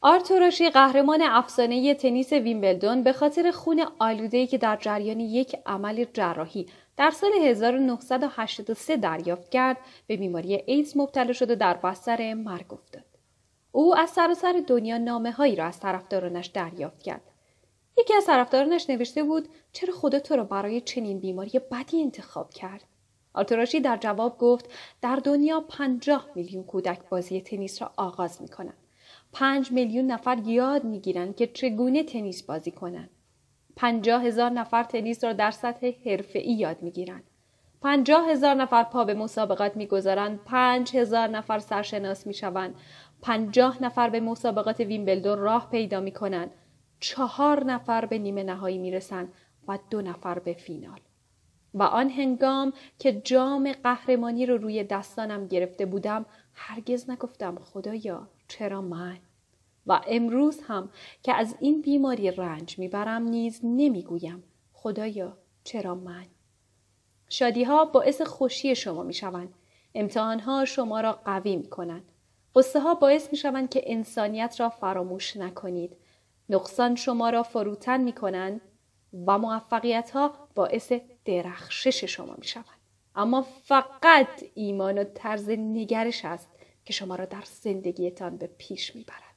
آرتوراشی قهرمان افسانه تنیس ویمبلدون به خاطر خون آلوده‌ای که در جریان یک عمل جراحی در سال 1983 دریافت کرد به بیماری ایدز مبتلا شده در بستر مرگ افتاد. او از سراسر دنیا نامه هایی را از طرفدارانش دریافت کرد. یکی از طرفدارانش نوشته بود چرا خدا تو را برای چنین بیماری بدی انتخاب کرد؟ آرتوراشی در جواب گفت در دنیا پنجاه میلیون کودک بازی تنیس را آغاز می کنند. پنج میلیون نفر یاد می‌گیرند که چگونه تنیس بازی کنند. پنجاه هزار نفر تنیس را در سطح حرفه‌ای یاد می‌گیرند. پنجاه هزار نفر پا به مسابقات می‌گذارند پنج هزار نفر سرشناس می‌شوند. پنجاه نفر به مسابقات ویمبلدون راه پیدا می‌کنند چهار نفر به نیمه نهایی می‌رسند و دو نفر به فینال. و آن هنگام که جام قهرمانی رو روی دستانم گرفته بودم هرگز نگفتم خدایا چرا من؟ و امروز هم که از این بیماری رنج می‌برم نیز نمی‌گویم خدایا چرا من شادی ها باعث خوشی شما می‌شوند امتحان ها شما را قوی می کنند. قصه ها باعث می شوند که انسانیت را فراموش نکنید. نقصان شما را فروتن می کنند و موفقیت ها باعث درخشش شما می شوند. اما فقط ایمان و طرز نگرش است که شما را در زندگیتان به پیش می برد.